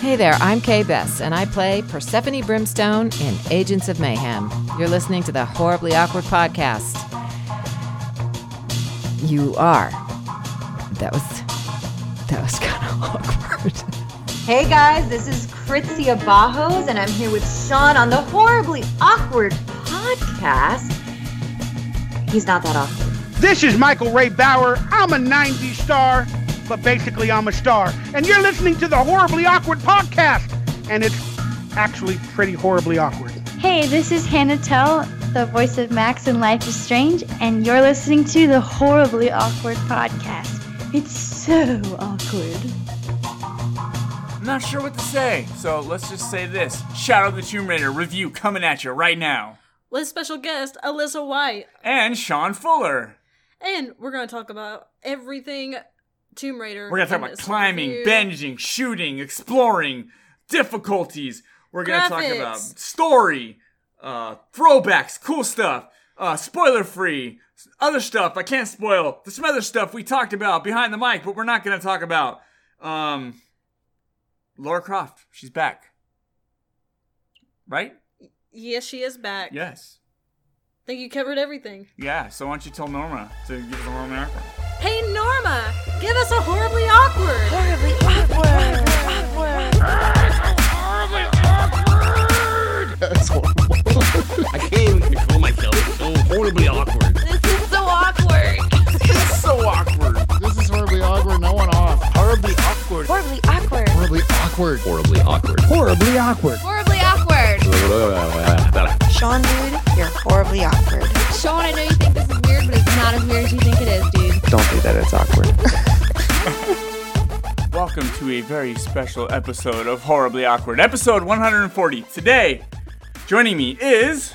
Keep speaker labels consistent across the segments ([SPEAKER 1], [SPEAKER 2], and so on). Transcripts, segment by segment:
[SPEAKER 1] Hey there, I'm Kay Bess, and I play Persephone Brimstone in Agents of Mayhem. You're listening to the Horribly Awkward Podcast. You are. That was. That was kind of awkward.
[SPEAKER 2] Hey guys, this is Krizia Bajos, and I'm here with Sean on the Horribly Awkward Podcast. He's not that awkward.
[SPEAKER 3] This is Michael Ray Bauer. I'm a 90s star, but basically I'm a star. And you're listening to the Horribly Awkward podcast. And it's actually pretty horribly awkward.
[SPEAKER 4] Hey, this is Hannah Tell, the voice of Max in Life is Strange, and you're listening to the Horribly Awkward Podcast. It's so awkward.
[SPEAKER 5] I'm not sure what to say, so let's just say this Shadow of the Tomb Raider review coming at you right now.
[SPEAKER 6] with special guest Alyssa White.
[SPEAKER 5] And Sean Fuller.
[SPEAKER 6] And we're going to talk about everything Tomb Raider.
[SPEAKER 5] We're gonna talk about climbing,
[SPEAKER 6] review.
[SPEAKER 5] binging, shooting, exploring, difficulties. We're gonna talk about story, uh, throwbacks, cool stuff, uh, spoiler free, other stuff I can't spoil. There's some other stuff we talked about behind the mic, but we're not gonna talk about. Um, Laura Croft, she's back. Right?
[SPEAKER 6] Yes, she is back.
[SPEAKER 5] Yes.
[SPEAKER 6] I think you covered everything.
[SPEAKER 5] Yeah, so why don't you tell Norma to give us a Norma Miracle?
[SPEAKER 6] Hey, Norma, give us a horribly awkward.
[SPEAKER 4] Horribly awkward. Horribly awkward.
[SPEAKER 7] That's horrible.
[SPEAKER 8] I can't even control myself. It's so horribly awkward.
[SPEAKER 4] This is so awkward.
[SPEAKER 5] It's so awkward.
[SPEAKER 7] This is horribly awkward. No one off.
[SPEAKER 8] Horribly awkward.
[SPEAKER 4] Horribly awkward.
[SPEAKER 7] Horribly awkward.
[SPEAKER 8] Horribly awkward.
[SPEAKER 7] Horribly awkward.
[SPEAKER 4] Horribly awkward.
[SPEAKER 9] Sean, dude, you're horribly awkward.
[SPEAKER 4] Sean, I know you think this is weird, but it's not as weird as you think it is, dude.
[SPEAKER 7] Don't do that. It's awkward.
[SPEAKER 5] Welcome to a very special episode of Horribly Awkward, episode 140. Today, joining me is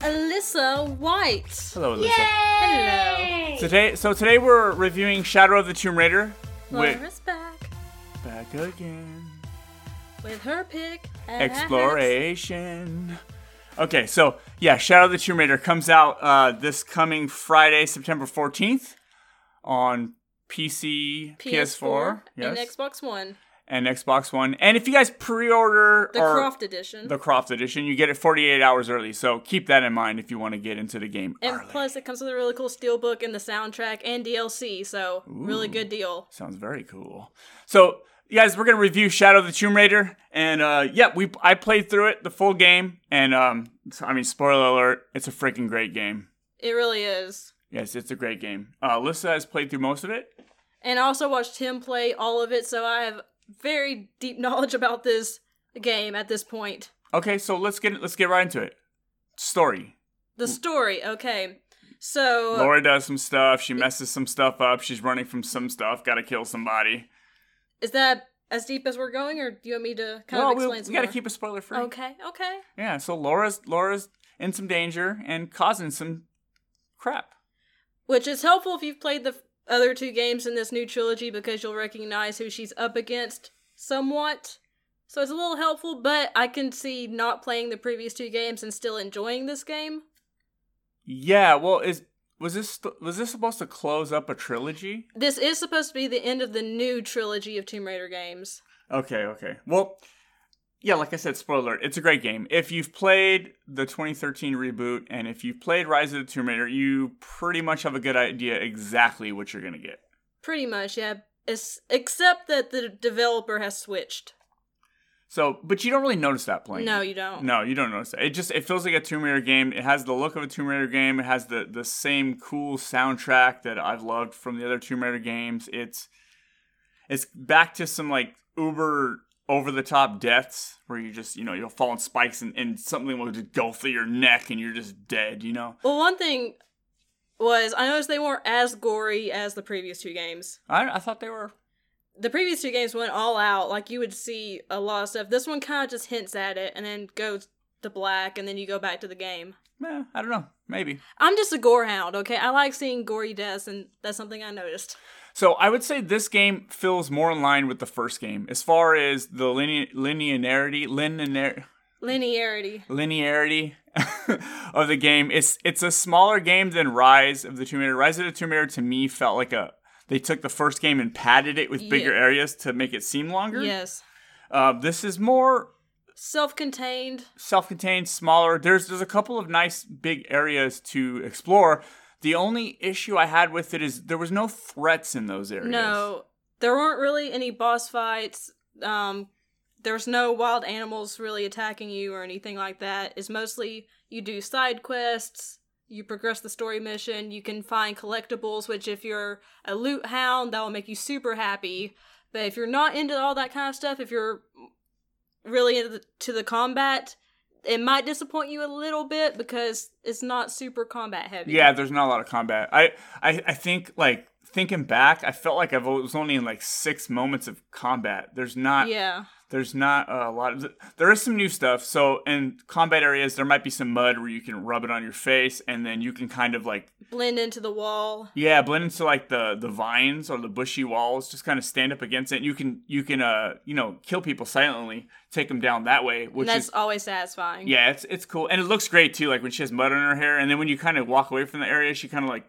[SPEAKER 6] Alyssa White.
[SPEAKER 5] hello, Alyssa.
[SPEAKER 6] Hello.
[SPEAKER 5] Today, so today we're reviewing Shadow of the Tomb Raider. With
[SPEAKER 6] back
[SPEAKER 5] back again,
[SPEAKER 6] with her pick. and a half.
[SPEAKER 5] exploration. Okay, so yeah, Shadow of the Tomb Raider comes out uh, this coming Friday, September 14th, on PC, PS4,
[SPEAKER 6] and
[SPEAKER 5] yes,
[SPEAKER 6] Xbox One.
[SPEAKER 5] and Xbox One. And if you guys pre-order
[SPEAKER 6] The
[SPEAKER 5] or-
[SPEAKER 6] Croft Edition.
[SPEAKER 5] the Croft Edition. You get it 48 hours early, so keep that in mind if you want to get into the game
[SPEAKER 6] and
[SPEAKER 5] early.
[SPEAKER 6] plus, it comes with a really cool steelbook and the soundtrack and DLC, so really good deal.
[SPEAKER 5] Sounds very cool. So, guys, we're gonna review Shadow of the Tomb Raider, and uh, yeah, we I played through it the full game, and um, so- I mean, spoiler alert, it's a freaking great game.
[SPEAKER 6] It really is.
[SPEAKER 5] Yes, it's a great game. Uh, Alyssa has played through most of it.
[SPEAKER 6] And I also watched him play all of it, so I have very deep knowledge about this game at this point.
[SPEAKER 5] Okay, so let's get let's get right into it. Story.
[SPEAKER 6] The story, okay. So
[SPEAKER 5] Laura does some stuff. She messes some stuff up. She's running from some stuff. Got to kill somebody.
[SPEAKER 6] is that as deep as we're going, or do you want me to kind
[SPEAKER 5] well,
[SPEAKER 6] of
[SPEAKER 5] we,
[SPEAKER 6] explain
[SPEAKER 5] we
[SPEAKER 6] some
[SPEAKER 5] got to keep it spoiler free.
[SPEAKER 6] Okay, okay.
[SPEAKER 5] Yeah, so Laura's Laura's in some danger and causing some crap.
[SPEAKER 6] Which is helpful if you've played the other two games in this new trilogy because you'll recognize who she's up against somewhat. So it's a little helpful, but I can see not playing the previous two games and still enjoying this game.
[SPEAKER 5] Yeah, well, is was this was this supposed to close up a trilogy?
[SPEAKER 6] This is supposed to be the end of the new trilogy of Tomb Raider games.
[SPEAKER 5] Okay, okay. Well, yeah, like I said, spoiler. It's a great game. If you've played the 2013 reboot and if you've played Rise of the Tomb Raider, you pretty much have a good idea exactly what you're gonna get.
[SPEAKER 6] Pretty much, yeah. Es- except that the developer has switched.
[SPEAKER 5] So, but you don't really notice that playing.
[SPEAKER 6] No, you don't.
[SPEAKER 5] No, you don't notice that. It just it feels like a Tomb Raider game. It has the look of a Tomb Raider game. It has the the same cool soundtrack that I've loved from the other Tomb Raider games. It's it's back to some like uber over the top deaths where you just you know you'll fall on spikes and, and something will just go through your neck and you're just dead. You know.
[SPEAKER 6] Well, one thing was I noticed they weren't as gory as the previous two games.
[SPEAKER 5] I I thought they were.
[SPEAKER 6] The previous two games went all out, like you would see a lot of stuff. This one kind of just hints at it and then goes to black, and then you go back to the game.
[SPEAKER 5] Eh, I don't know. Maybe.
[SPEAKER 6] I'm just a gore hound, okay? I like seeing gory deaths, and that's something I noticed.
[SPEAKER 5] So I would say this game feels more in line with the first game as far as the line- linearity, linear,
[SPEAKER 6] Linearity.
[SPEAKER 5] linearity of the game. It's it's a smaller game than Rise of the Tomb Raider. Rise of the Tomb Raider to me felt like a they took the first game and padded it with bigger
[SPEAKER 6] Yeah.
[SPEAKER 5] areas to make it seem longer.
[SPEAKER 6] Yes.
[SPEAKER 5] Uh, this is more
[SPEAKER 6] Self-contained.
[SPEAKER 5] self-contained, smaller. There's there's a couple of nice big areas to explore. The only issue I had with it is there was no threats in those areas.
[SPEAKER 6] No, there weren't really any boss fights. Um, there's no wild animals really attacking you or anything like that. It's mostly you do side quests, you progress the story mission, you can find collectibles, which if you're a loot hound, that will make you super happy. But if you're not into all that kind of stuff, if you're really into the, the combat, it might disappoint you a little bit because it's not super combat heavy.
[SPEAKER 5] Yeah, there's not a lot of combat. I, I, I think like thinking back, I felt like I was only in like six moments of combat. There's not.
[SPEAKER 6] Yeah.
[SPEAKER 5] There's not a lot of. There is some new stuff. So in combat areas, there might be some mud where you can rub it on your face, and then you can kind of like
[SPEAKER 6] Blend into the wall.
[SPEAKER 5] yeah, blend into like the the vines or the bushy walls. Just kind of stand up against it. And you can you can uh you know kill people silently, take them down that way,
[SPEAKER 6] And
[SPEAKER 5] which
[SPEAKER 6] that's
[SPEAKER 5] is
[SPEAKER 6] always satisfying.
[SPEAKER 5] yeah, it's it's cool and it looks great too. Like when she has mud on her hair, and then when you kind of walk away from the area, she kind of like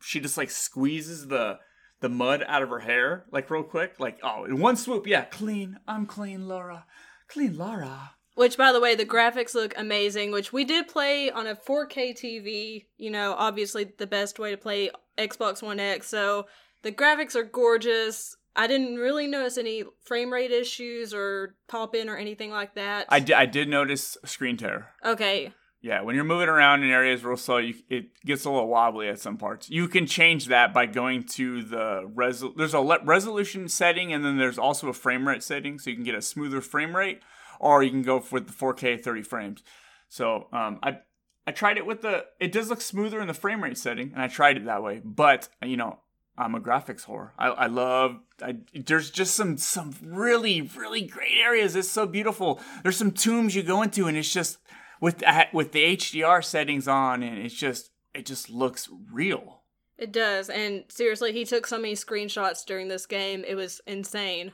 [SPEAKER 5] she just like squeezes the the mud out of her hair like real quick. Like oh, in one swoop, yeah, clean. I'm clean, Laura. Clean, Laura.
[SPEAKER 6] Which, by the way, the graphics look amazing. Which we did play on a 4K TV. You know, obviously the best way to play Xbox One X. So the graphics are gorgeous. I didn't really notice any frame rate issues or pop in or anything like that.
[SPEAKER 5] I, I did notice screen tear.
[SPEAKER 6] okay.
[SPEAKER 5] Yeah, when you're moving around in areas real slow, you, it gets a little wobbly at some parts. You can change that by going to the resol. There's a le- resolution setting, and then there's also a frame rate setting, so you can get a smoother frame rate, or you can go with the 4K 30 frames. So um, I I tried it with the. It does look smoother in the frame rate setting, and I tried it that way. But you know, I'm a graphics whore. I, I love. I, there's just some some really really great areas. It's so beautiful. There's some tombs you go into, and it's just with with the HDR settings on, and it's just it just looks real.
[SPEAKER 6] It does. And seriously, he took so many screenshots during this game. It was insane.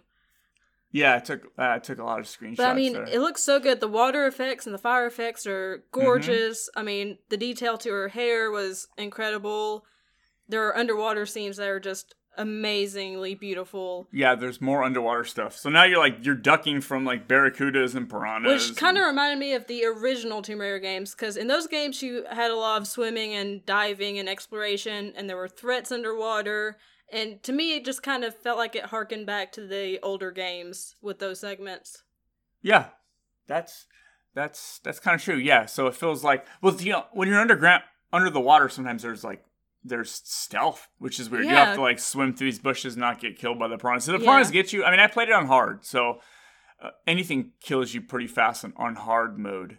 [SPEAKER 5] Yeah, it took uh, it took a lot of screenshots.
[SPEAKER 6] But I mean,
[SPEAKER 5] there.
[SPEAKER 6] it looks so good. The water effects and the fire effects are
[SPEAKER 5] Mm-hmm.
[SPEAKER 6] gorgeous. I mean, the detail to her hair was incredible. There are underwater scenes that are just amazingly beautiful.
[SPEAKER 5] yeah, there's more underwater stuff. So now you're like you're ducking from like barracudas and piranhas.
[SPEAKER 6] Which kind of reminded me of the original Tomb Raider games, because in those games you had a lot of swimming and diving and exploration, and there were threats underwater. And to me, it just kind of felt like it harkened back to the older games with those segments.
[SPEAKER 5] Yeah, that's that's that's kind of true. Yeah, so it feels like well, you know, when you're underground under the water, sometimes there's like there's stealth, which is weird. You have to like swim through these bushes, not get killed by the piranhas. So the
[SPEAKER 6] Yeah.
[SPEAKER 5] piranhas get you. I mean, I played it on hard, so uh, anything kills you pretty fast on, on hard mode.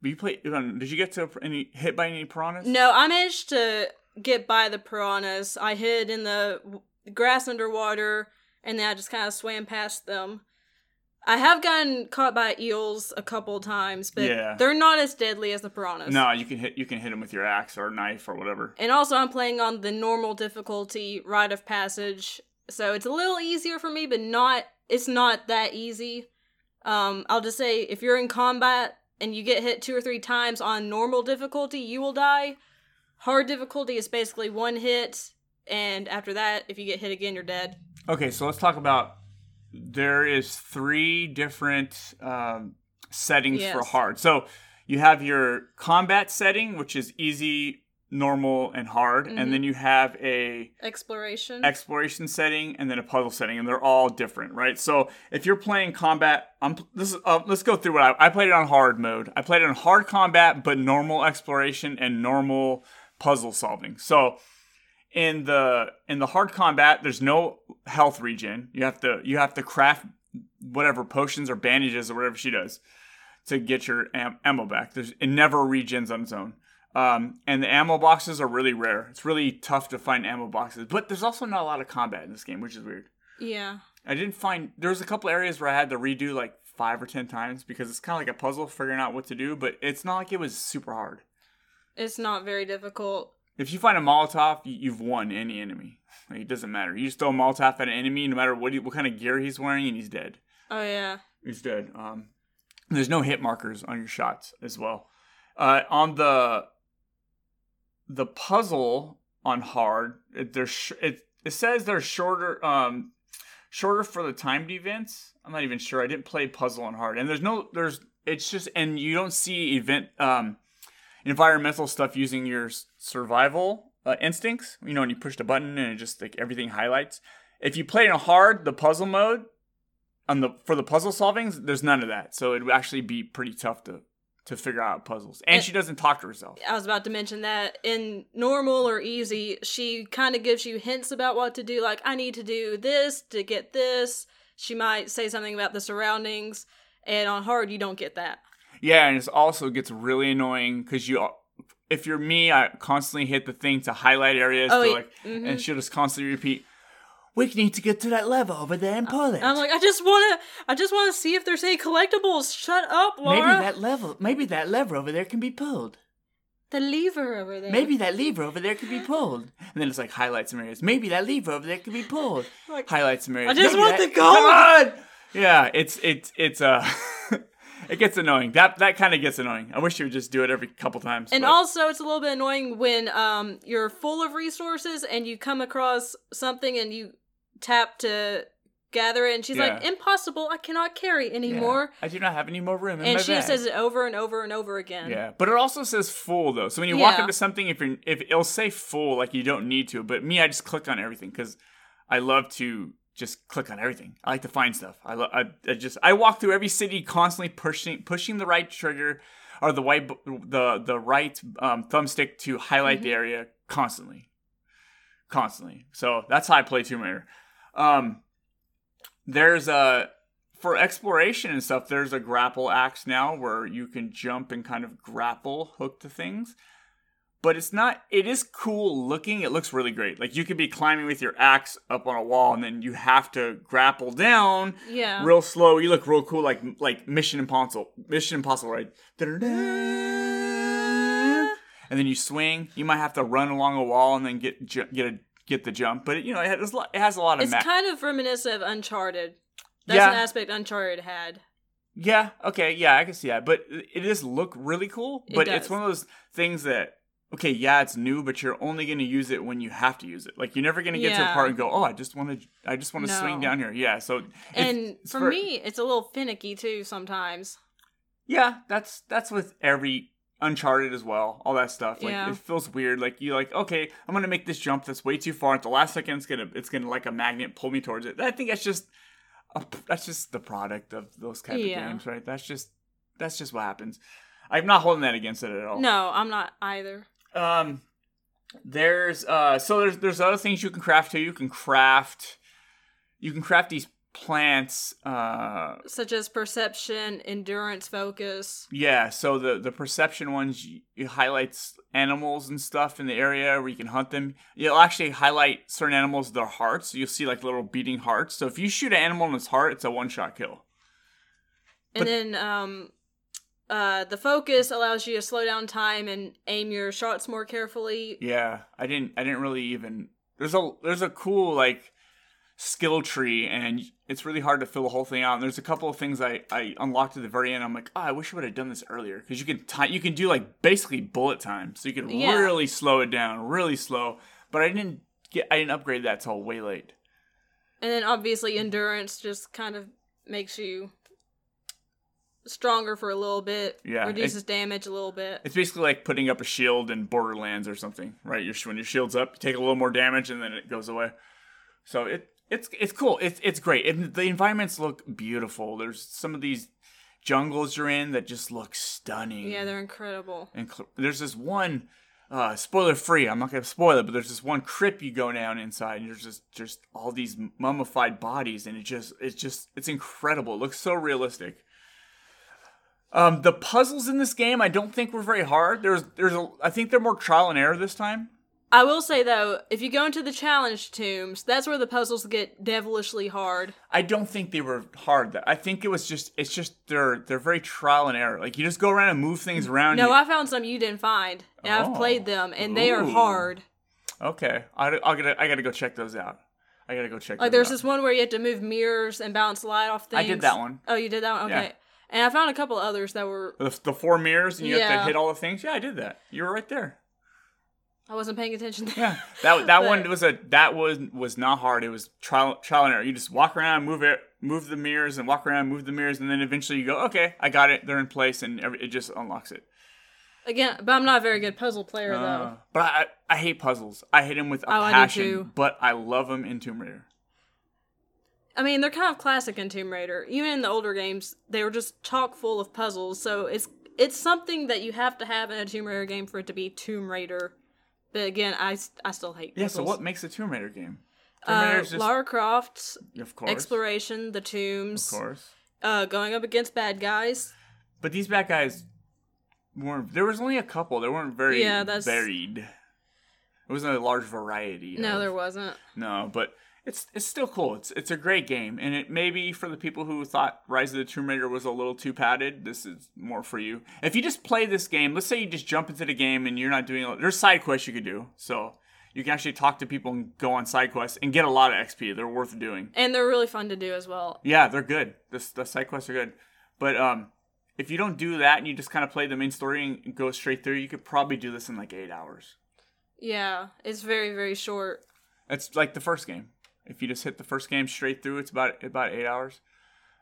[SPEAKER 5] But you play? um, Did you get to any hit by any piranhas?
[SPEAKER 6] No, I managed to get by the piranhas. I hid in the grass underwater, and then I just kind of swam past them. I have gotten caught by eels a couple times, but
[SPEAKER 5] Yeah.
[SPEAKER 6] they're not as deadly as the piranhas.
[SPEAKER 5] No, you can hit you can hit them with your axe or knife or whatever.
[SPEAKER 6] And also, I'm playing on the normal difficulty, rite of passage, so it's a little easier for me, but not. It's not that easy. Um, I'll just say if you're in combat and you get hit two or three times on normal difficulty, you will die. Hard difficulty is basically one hit, and after that, if you get hit again, you're dead.
[SPEAKER 5] Okay, so let's talk about. There is three different um, settings for hard. So you have your combat setting, which is easy, normal, and hard,
[SPEAKER 6] Mhm.
[SPEAKER 5] and then you have a
[SPEAKER 6] Exploration.
[SPEAKER 5] exploration setting and then a puzzle setting, and they're all different, right? So if you're playing combat, I'm this is uh, let's go through what I, I played it on hard mode. I played it on hard combat, but normal exploration and normal puzzle solving. So in the in the hard combat, there's no health regen. You have to you have to craft whatever potions or bandages or whatever she does to get your am- ammo back. There's it never regens on its own. Um, and the ammo boxes are really rare. It's really tough to find ammo boxes, but there's also not a lot of combat in this game, which is weird.
[SPEAKER 6] yeah.
[SPEAKER 5] I didn't find there was a couple areas where I had to redo like five or ten times because it's kind of like a puzzle figuring out what to do, but it's not like it was super hard.
[SPEAKER 6] It's not very difficult.
[SPEAKER 5] If you find a Molotov, you- you've won any enemy. Like, it doesn't matter. You just throw a Molotov at an enemy, no matter what he, what kind of gear he's wearing, and he's dead.
[SPEAKER 6] Oh, yeah.
[SPEAKER 5] He's dead. Um, there's no hit markers on your shots as well. Uh, on the the puzzle on hard, it, there's sh- it it says there's shorter um shorter for the timed events. I'm not even sure. I didn't play puzzle on hard, and there's no there's it's just and you don't see event um environmental stuff using your survival uh, instincts. You know, when you push the button and it just like everything highlights. If you play in hard, the puzzle mode on the for the puzzle solvings, there's none of that. So it would actually be pretty tough to to figure out puzzles. And
[SPEAKER 6] And-
[SPEAKER 5] she doesn't talk to herself.
[SPEAKER 6] I was about to mention that in normal or easy, she kind of gives you hints about what to do. Like, I need to do this to get this. She might say something about the surroundings. And on hard, you don't get that.
[SPEAKER 5] Yeah, and it also gets really annoying because you, if you're me, I constantly hit the thing to highlight areas.
[SPEAKER 6] Oh,
[SPEAKER 5] to like,
[SPEAKER 6] mhm.
[SPEAKER 5] and she'll just constantly repeat. We need to get to that level over there and pull it.
[SPEAKER 6] I'm like, I just want to, I just want to see if there's any collectibles. Shut up, Laura.
[SPEAKER 5] maybe that level, maybe that lever over there can be pulled.
[SPEAKER 6] the lever over there.
[SPEAKER 5] Maybe that lever over there can be pulled. And then it's like highlights some areas. Maybe that lever over there can be pulled.
[SPEAKER 6] Like,
[SPEAKER 5] highlights some areas.
[SPEAKER 6] I just
[SPEAKER 5] Maybe
[SPEAKER 6] want
[SPEAKER 5] that-
[SPEAKER 6] the gold.
[SPEAKER 5] Come on! Yeah, it's it's it's uh, it gets annoying. That that kind of gets annoying. I wish you would just do it every couple times.
[SPEAKER 6] And
[SPEAKER 5] but-
[SPEAKER 6] also, it's a little bit annoying when um you're full of resources and you come across something and you tap to gather it, and she's like, "Impossible! I cannot carry
[SPEAKER 5] Yeah.
[SPEAKER 6] anymore."
[SPEAKER 5] I do not have any more room in
[SPEAKER 6] And she
[SPEAKER 5] bag.
[SPEAKER 6] says it over and over and over again.
[SPEAKER 5] Yeah, but it also says full though. So when you walk
[SPEAKER 6] Yeah.
[SPEAKER 5] into something, if you're if it'll say full, like you don't need to. But me, I just click on everything because I love to just click on everything. I like to find stuff. I, lo- I, I just I walk through every city constantly pushing pushing the right trigger or the white the the right um, thumbstick to highlight
[SPEAKER 6] Mm-hmm.
[SPEAKER 5] the area constantly, constantly. So that's how I play Tomb Raider. Um, there's a for exploration and stuff. There's a grapple axe now where you can jump and kind of grapple hook to things. But it's not. It is cool looking. It looks really great. Like you could be climbing with your axe up on a wall, and then you have to grapple down
[SPEAKER 6] Yeah.
[SPEAKER 5] real slow. You look real cool, like like Mission Impossible. Mission Impossible, right? Uh-huh. And then you swing. You might have to run along a wall and then get ju- get a get the jump. But you know, it has, a lot- it has a lot of.
[SPEAKER 6] It's
[SPEAKER 5] ma-
[SPEAKER 6] kind of reminiscent of Uncharted. That's
[SPEAKER 5] Yeah.
[SPEAKER 6] an aspect Uncharted had.
[SPEAKER 5] Yeah, okay, yeah, I can see that. But it does look really cool.
[SPEAKER 6] It
[SPEAKER 5] But it's one of those things that okay, yeah, it's new, but you're only going to use it when you have to use it. Like you're never going to get to a
[SPEAKER 6] Yeah.
[SPEAKER 5] part and go, "Oh, I just want to I just want to swing down here." Yeah, so
[SPEAKER 6] And
[SPEAKER 5] it's
[SPEAKER 6] for me, it's a little finicky too sometimes.
[SPEAKER 5] Yeah, that's that's with every Uncharted as well. All that stuff. Like
[SPEAKER 6] Yeah.
[SPEAKER 5] it feels weird. Like you're like, okay, I'm gonna make this jump that's way too far. At the last second, it's gonna it's gonna like a magnet pull me towards it. I think that's just a, that's just the product of those kind
[SPEAKER 6] Yeah.
[SPEAKER 5] of games, right? That's just that's just what happens. I'm not holding that against it at all.
[SPEAKER 6] No, I'm not either.
[SPEAKER 5] Um, there's uh, so there's there's other things you can craft too. You can craft, you can craft these plants. Uh,
[SPEAKER 6] Such as perception, endurance, focus.
[SPEAKER 5] yeah. So the the perception ones it highlights animals and stuff in the area where you can hunt them. It'll actually highlight certain animals their hearts. So you'll see like little beating hearts. So if you shoot an animal in its heart, it's a one shot kill.
[SPEAKER 6] And then um uh the focus allows you to slow down time and aim your shots more carefully.
[SPEAKER 5] Yeah, I didn't. I didn't really even. There's a there's a cool like skill tree, and it's really hard to fill the whole thing out. And there's a couple of things I I unlocked at the very end. I'm like, oh, I wish I would have done this earlier because you can ti you can do like basically bullet time, so you can
[SPEAKER 6] Yeah.
[SPEAKER 5] really slow it down, really slow. But I didn't get I didn't upgrade that till way late.
[SPEAKER 6] And then obviously endurance just kind of makes you stronger for a little bit.
[SPEAKER 5] Yeah,
[SPEAKER 6] Reduces damage a little bit.
[SPEAKER 5] It's basically like putting up a shield in Borderlands or something, right? Your when your shield's up, you take a little more damage and then it goes away. So it it's it's cool. It's it's great. And the environments look beautiful. There's some of these jungles you're in that just look stunning.
[SPEAKER 6] Yeah, they're incredible.
[SPEAKER 5] and there's this one uh, spoiler free. I'm not gonna spoil it, but there's this one crypt you go down inside, and there's just just all these mummified bodies, and it just it's just it's incredible. It looks so realistic. Um, the puzzles in this game I don't think were very hard. There's there's a I think they're more trial and error this time.
[SPEAKER 6] I will say though, if you go into the challenge tombs, that's where the puzzles get devilishly hard.
[SPEAKER 5] I don't think they were hard. I think it was just it's just they're they're very trial and error. Like you just go around and move things around.
[SPEAKER 6] No,
[SPEAKER 5] you-
[SPEAKER 6] I found some you didn't find, and
[SPEAKER 5] Oh.
[SPEAKER 6] I've played them, and they are hard.
[SPEAKER 5] okay. I I gotta I gotta go check those out. I gotta go check.
[SPEAKER 6] Like there's
[SPEAKER 5] out.
[SPEAKER 6] this one where you have to move mirrors and bounce light off things.
[SPEAKER 5] I did that one.
[SPEAKER 6] Oh, you did that one. Okay.
[SPEAKER 5] Yeah.
[SPEAKER 6] And I found a couple others that were.
[SPEAKER 5] The, the four mirrors and you have to hit all the things. Yeah, I did that. You were right there.
[SPEAKER 6] I wasn't paying attention. There.
[SPEAKER 5] Yeah, that that
[SPEAKER 6] But-
[SPEAKER 5] one was a that was was not hard. It was trial trial and error. You just walk around, move it, move the mirrors, and walk around, move the mirrors, and then eventually you go, okay, I got it. They're in place, and every, it just unlocks it.
[SPEAKER 6] Again, but I'm not a very good puzzle player though.
[SPEAKER 5] Uh, but I I hate puzzles. I hate them with a
[SPEAKER 6] Oh, I
[SPEAKER 5] passion.
[SPEAKER 6] too.
[SPEAKER 5] But I love them in Tomb Raider.
[SPEAKER 6] I mean, they're kind of classic in Tomb Raider. Even in the older games, they were just chock full of puzzles. So it's it's something that you have to have in a Tomb Raider game for it to be Tomb Raider. But again, I, I still hate
[SPEAKER 5] Yeah.
[SPEAKER 6] puzzles.
[SPEAKER 5] So what makes a Tomb Raider game? Tomb
[SPEAKER 6] Uh,
[SPEAKER 5] just
[SPEAKER 6] Lara Croft's
[SPEAKER 5] of course,
[SPEAKER 6] exploration, the tombs, of
[SPEAKER 5] course.
[SPEAKER 6] uh, going up against bad guys.
[SPEAKER 5] But these bad guys weren't. There was only a couple. They weren't very
[SPEAKER 6] Yeah, that's-
[SPEAKER 5] varied. It wasn't a large variety.
[SPEAKER 6] No,
[SPEAKER 5] of-
[SPEAKER 6] there wasn't.
[SPEAKER 5] No, but it's it's still cool. It's it's a great game, and it maybe for the people who thought Rise of the Tomb Raider was a little too padded, this is more for you. If you just play this game, let's say you just jump into the game and you're not doing there's side quests you could do, so you can actually talk to people and go on side quests and get a lot of XP. They're worth doing.
[SPEAKER 6] And they're really fun to do as well.
[SPEAKER 5] Yeah, they're good. The the side quests are good, but um. If you don't do that and you just kind of play the main story and go straight through, you could probably do this in like eight hours.
[SPEAKER 6] Yeah, it's very, very short.
[SPEAKER 5] It's like the first game. If you just hit the first game straight through, it's about about eight hours.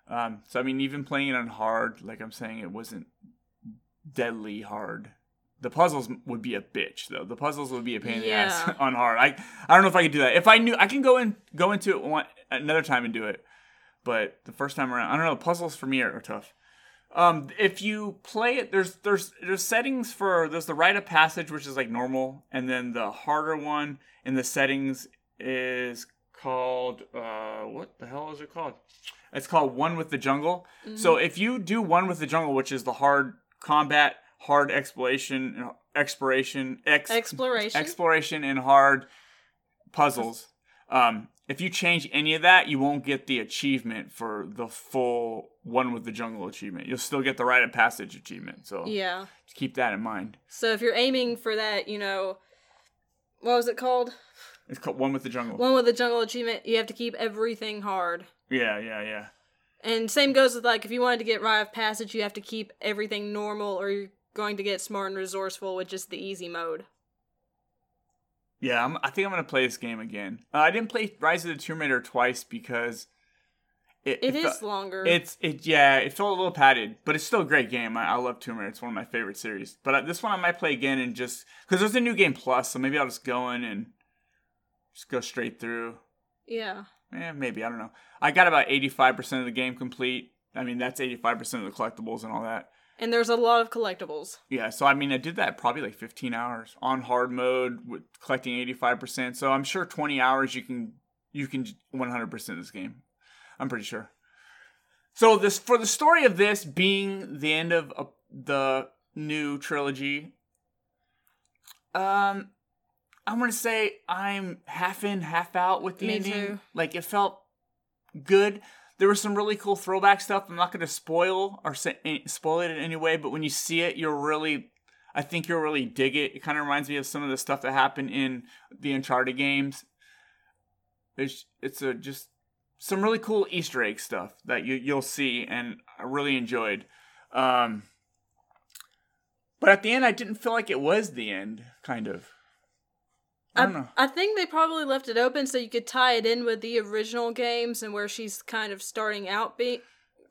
[SPEAKER 5] Um, so I mean, even playing it on hard, like I'm saying, it wasn't deadly hard. The puzzles would be a bitch though. The puzzles would be a pain in the ass on hard. I I don't know if I could do that. If I knew, I can go in go into it one another time and do it. But the first time around, I don't know. The puzzles for me are, are tough. Um, if you play it, there's there's there's settings for there's the rite of passage, which is like normal, and then the harder one in the settings is called uh what the hell is it called? It's called One with the Jungle. So if you do One with the Jungle, which is the hard combat, hard exploration, exploration, ex,
[SPEAKER 6] Exploration.
[SPEAKER 5] exploration, and hard puzzles. Um, if you change any of that, you won't get the achievement for the full One with the Jungle achievement. You'll still get the rite of passage achievement. So
[SPEAKER 6] yeah.
[SPEAKER 5] keep that in mind.
[SPEAKER 6] So if you're aiming for that, you know, what was it called?
[SPEAKER 5] It's called One with the Jungle.
[SPEAKER 6] One with the jungle achievement, you have to keep everything hard.
[SPEAKER 5] yeah, yeah, yeah.
[SPEAKER 6] And same goes with like if you wanted to get Rite of Passage, you have to keep everything normal or you're going to get smart and resourceful, with just the easy mode.
[SPEAKER 5] Yeah, I'm, I think I'm gonna play this game again. Uh, I didn't play Rise of the Tomb Raider twice because it,
[SPEAKER 6] It
[SPEAKER 5] fe-
[SPEAKER 6] is longer.
[SPEAKER 5] It's it yeah, it felt a little padded, but it's still a great game. I, I love Tomb Raider; it's one of my favorite series. But uh, this one I might play again and just because there's a new game plus, so maybe I'll just go in and just go straight through.
[SPEAKER 6] yeah.
[SPEAKER 5] Eh, maybe I don't know. I got about 85% of the game complete. I mean, that's 85% of the collectibles and all that.
[SPEAKER 6] And there's a lot of collectibles.
[SPEAKER 5] Yeah, so I mean, I did that probably like 15 hours on hard mode with collecting 85%. So I'm sure 20 hours you can you can 100% this game. I'm pretty sure. So this for the story of this being the end of uh, the new trilogy. Um, I'm gonna say I'm half in, half out with the
[SPEAKER 6] Me
[SPEAKER 5] ending.
[SPEAKER 6] too.
[SPEAKER 5] Like it felt good. There was some really cool throwback stuff. I'm not going to spoil or say, eh, spoil it in any way, but when you see it, you're really, I think you'll really dig it. It kind of reminds me of some of the stuff that happened in the Uncharted games. It's it's a just some really cool Easter egg stuff that you you'll see, and I really enjoyed. Um, but at the end, I didn't feel like it was the end. Kind of. I.
[SPEAKER 6] I think they probably left it open so you could tie it in with the original games and where she's kind of starting out being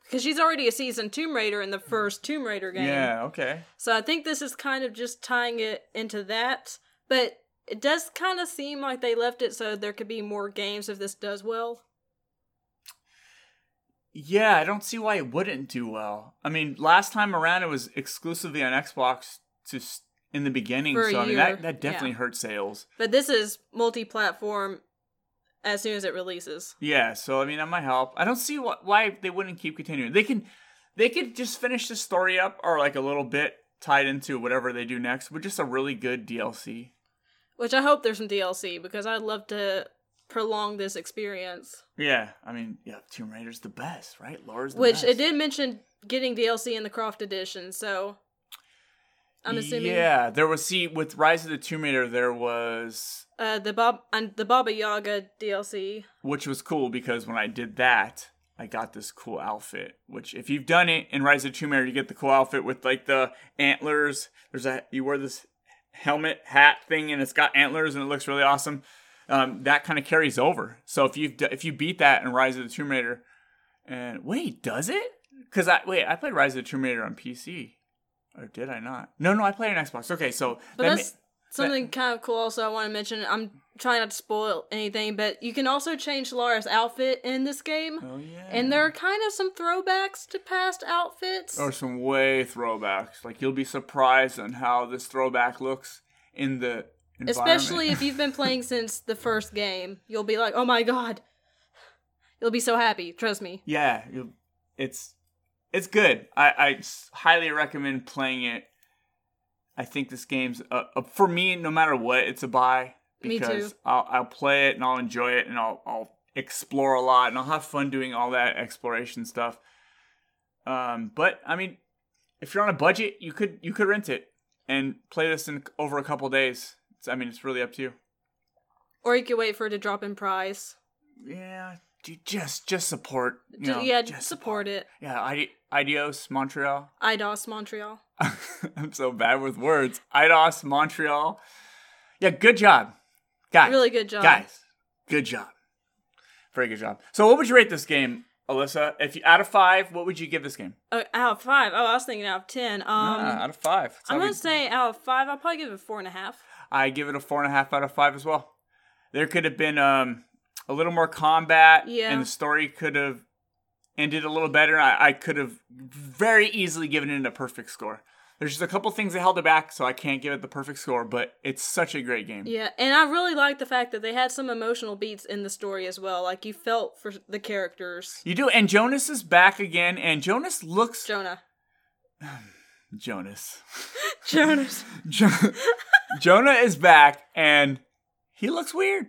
[SPEAKER 6] because she's already a seasoned Tomb Raider in the first Tomb Raider game.
[SPEAKER 5] Yeah. Okay.
[SPEAKER 6] So I think this is kind of just tying it into that, but it does kind of seem like they left it so there could be more games if this does well.
[SPEAKER 5] Yeah, I don't see why it wouldn't do well. I mean, last time around it was exclusively on Xbox to in the beginning,
[SPEAKER 6] For
[SPEAKER 5] so I mean
[SPEAKER 6] year,
[SPEAKER 5] that that definitely
[SPEAKER 6] yeah.
[SPEAKER 5] hurt sales.
[SPEAKER 6] But this is multi-platform as soon as it releases.
[SPEAKER 5] Yeah, so I mean that might help. I don't see wh- why they wouldn't keep continuing. They can they could just finish the story up or like a little bit tied into whatever they do next with just a really good DLC.
[SPEAKER 6] Which I hope there's some DLC because I'd love to prolong this experience.
[SPEAKER 5] Yeah, I mean, yeah, Tomb Raider's the best, right? Laura's the
[SPEAKER 6] Which
[SPEAKER 5] best.
[SPEAKER 6] it did mention getting DLC in the Croft edition, so I'm assuming
[SPEAKER 5] Yeah, there was see with Rise of the Tomb Raider there was
[SPEAKER 6] uh, the Bob and the Baba Yaga DLC.
[SPEAKER 5] which was cool because when I did that, I got this cool outfit. Which, if you've done it in Rise of the Tomb Raider, you get the cool outfit with like the antlers. There's a you wear this helmet hat thing, and it's got antlers, and it looks really awesome. Um, that kind of carries over. So if you if you beat that in Rise of the Tomb Raider, and wait, does it? Because I wait, I played Rise of the Tomb Raider on PC, or did I not? No, no, I played on Xbox. Okay, so
[SPEAKER 6] But
[SPEAKER 5] that
[SPEAKER 6] that's
[SPEAKER 5] ma-
[SPEAKER 6] something kind of cool. Also, I want to mention. I'm trying not to spoil anything, but you can also change Lara's outfit in this game,
[SPEAKER 5] oh yeah,
[SPEAKER 6] and there are kind of some throwbacks to past outfits.
[SPEAKER 5] or some way throwbacks. Like you'll be surprised on how this throwback looks in the.
[SPEAKER 6] Especially if you've been playing since the first game, you'll be like, "Oh my god!" You'll be so happy. Trust me.
[SPEAKER 5] yeah, it's it's good. I, I highly recommend playing it. I think this game's uh, uh, for me. No matter what, it's a buy
[SPEAKER 6] Me
[SPEAKER 5] because
[SPEAKER 6] too.
[SPEAKER 5] I'll I'll play it and I'll enjoy it and I'll I'll explore a lot and I'll have fun doing all that exploration stuff. Um, but I mean, if you're on a budget, you could you could rent it and play this in over a couple days. It's, I mean, it's really up to you.
[SPEAKER 6] Or you could wait for it to drop in price.
[SPEAKER 5] Yeah, just just support. You
[SPEAKER 6] Ju-
[SPEAKER 5] know,
[SPEAKER 6] yeah,
[SPEAKER 5] just
[SPEAKER 6] support it.
[SPEAKER 5] Yeah, Ide- Idios Montreal.
[SPEAKER 6] Eidos Montreal.
[SPEAKER 5] I'm so bad with words. Eidos Montreal. Yeah, good job, guys.
[SPEAKER 6] Really good job.
[SPEAKER 5] guys. Good job. Very good job. So, what would you rate this game, Alyssa? If you out of five, what would you give this game?
[SPEAKER 6] Uh, out of five. Oh, I was thinking out of ten. Um,
[SPEAKER 5] Ah, out of five. That's
[SPEAKER 6] I'm gonna
[SPEAKER 5] we-
[SPEAKER 6] say out of five. I'll probably give it a four and a half.
[SPEAKER 5] I give it a four and a half out of five as well. There could have been um, a little more combat,
[SPEAKER 6] Yeah.
[SPEAKER 5] and the story could have ended a little better. I, I could have very easily given it a perfect score. There's just a couple things that held it back, so I can't give it the perfect score. But it's such a great game.
[SPEAKER 6] Yeah, and I really like the fact that they had some emotional beats in the story as well. Like you felt for the characters.
[SPEAKER 5] You do, and Jonas is back again, and Jonas looks
[SPEAKER 6] Jonah.
[SPEAKER 5] Jonas.
[SPEAKER 6] Jonas.
[SPEAKER 5] Jo- Jonah is back, and he looks weird.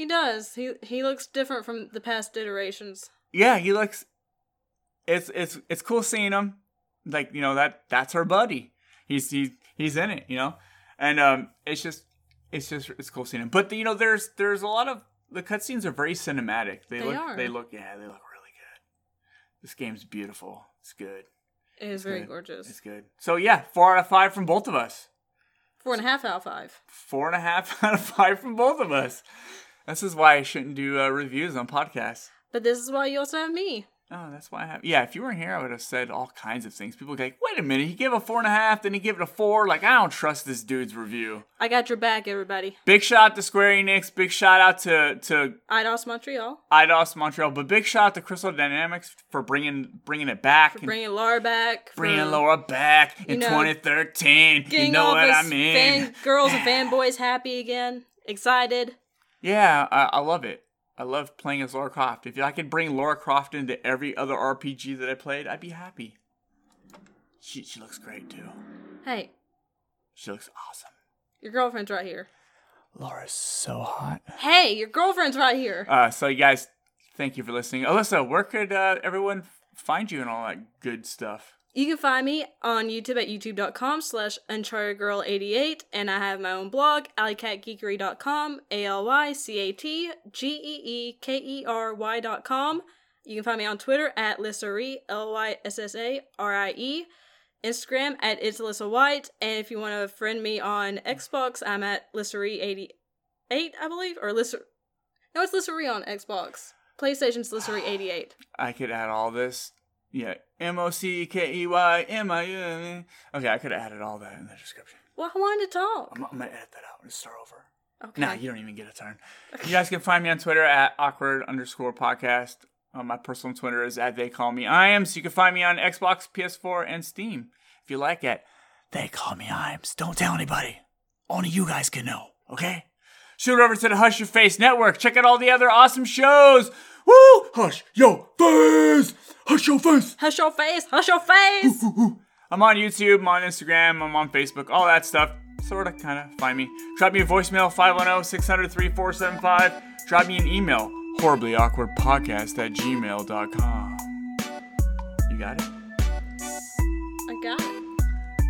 [SPEAKER 6] He does. He he looks different from the past iterations.
[SPEAKER 5] yeah, he looks. It's it's it's cool seeing him. Like you know that that's our buddy. He's he he's in it, you know, and um, it's just it's just it's cool seeing him. But you know, there's there's a lot of the cutscenes are very cinematic. They,
[SPEAKER 6] They
[SPEAKER 5] look
[SPEAKER 6] are.
[SPEAKER 5] they look yeah they look really good. This game's beautiful. It's good.
[SPEAKER 6] It is very
[SPEAKER 5] good.
[SPEAKER 6] gorgeous.
[SPEAKER 5] It's good. So yeah, four out of five from both of us.
[SPEAKER 6] Four and a half out of five.
[SPEAKER 5] Four and a half out of five from both of us. This is why I shouldn't do uh, reviews on podcasts.
[SPEAKER 6] But this is why you also have me.
[SPEAKER 5] Oh, that's why I have. Yeah, if you weren't here, I would have said all kinds of things. People would be like, wait a minute, he gave a four and a half, then he gave it a four. Like, I don't trust this dude's review.
[SPEAKER 6] I got your back, everybody.
[SPEAKER 5] Big shout out to Square Enix. Big shout out to to
[SPEAKER 6] Eidos Montreal
[SPEAKER 5] Eidos Montreal. But big shout out to Crystal Dynamics for bringing bringing it back.
[SPEAKER 6] for bringing Laura back.
[SPEAKER 5] Bringing Laura back in
[SPEAKER 6] know,
[SPEAKER 5] 2013. You know what I mean?
[SPEAKER 6] fan girls and fanboys happy again. Excited.
[SPEAKER 5] Yeah, I, I love it. I love playing as Laura Croft. If I could bring Laura Croft into every other RPG that I played, I'd be happy. She she looks great too.
[SPEAKER 6] Hey,
[SPEAKER 5] She looks awesome.
[SPEAKER 6] your girlfriend's right here.
[SPEAKER 5] Laura's so hot.
[SPEAKER 6] Hey, your girlfriend's right here.
[SPEAKER 5] Uh, so you guys, thank you for listening. Alyssa, where could uh, everyone find you and all that good stuff?
[SPEAKER 6] You can find me on YouTube at youtube.com slash unchartedgirl88, and I have my own blog, alleycatgeekery.com, A-L-Y-C-A-T-G-E-E-K-E-R-Y dot com. You can find me on Twitter at Lissarie, L-Y-S-S-A-R-I-E, Instagram at It's Alyssa White, and if you want to friend me on Xbox, I'm at Lissarie88, I believe, or Lissa... No, it's Lissarie on Xbox. PlayStation's Lissarie88.
[SPEAKER 5] I could add all this. Yeah, M O C K E Y M I U. Okay, I could have added all that in the description.
[SPEAKER 6] Well, I wanted to talk.
[SPEAKER 5] I'm, I'm gonna edit that out and start over.
[SPEAKER 6] Okay.
[SPEAKER 5] Nah, you don't even get a turn. You guys can find me on Twitter at awkward underscore podcast. Uh, my personal Twitter is at they call me Iams. You can find me on Xbox, PS4, and Steam. If you like it, they call me Iams. Don't tell anybody. Only you guys can know, okay? Shoot over to the Hush Your Face Network. Check out all the other awesome shows. Woo! Hush your face! Hush your face!
[SPEAKER 6] Hush your face! Hush your face!
[SPEAKER 5] I'm on YouTube, I'm on Instagram, I'm on Facebook, all that stuff. Sort of, kind of, find me. Drop me a voicemail, 510-600-3475. Drop me an email, horriblyawkwardpodcast at gmail.com. You got it?
[SPEAKER 6] I got it.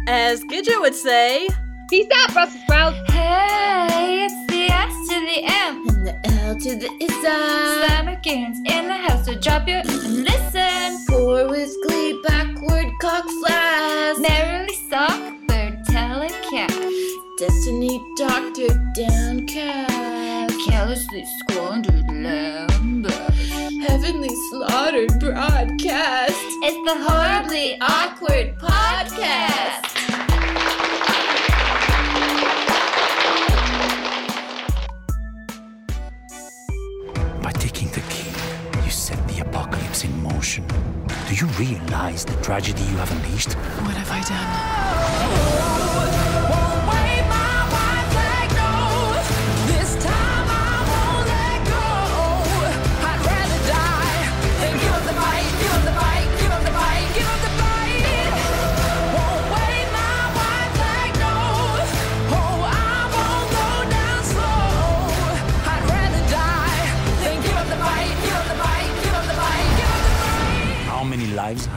[SPEAKER 6] As Gidget would say,
[SPEAKER 2] Peace out, Brussels sprouts.
[SPEAKER 10] Hey, it's the S to the M
[SPEAKER 9] And the L to the Isa.
[SPEAKER 10] Slammerkins in the house, so drop your and listen.
[SPEAKER 9] Pour with glee, backward cock flash.
[SPEAKER 10] Merrily sock, bird telekinesis.
[SPEAKER 9] Distracted, downcast, carelessly squandered lambast. Heavenly slaughtered broadcast. It's the Horribly Awkward Podcast.
[SPEAKER 11] Apocalypse in motion. Do you realize the tragedy you have unleashed?
[SPEAKER 12] What have I done?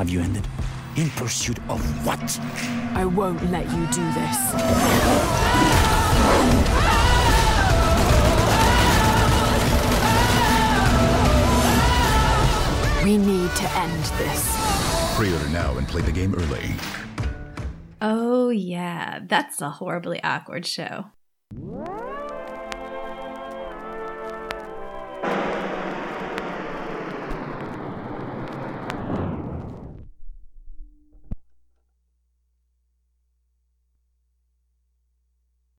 [SPEAKER 11] Have you ended? In pursuit of what?
[SPEAKER 12] I won't let you do this. We need to end this.
[SPEAKER 13] Pre-order now and play the game early.
[SPEAKER 14] Oh, yeah, that's a horribly awkward show.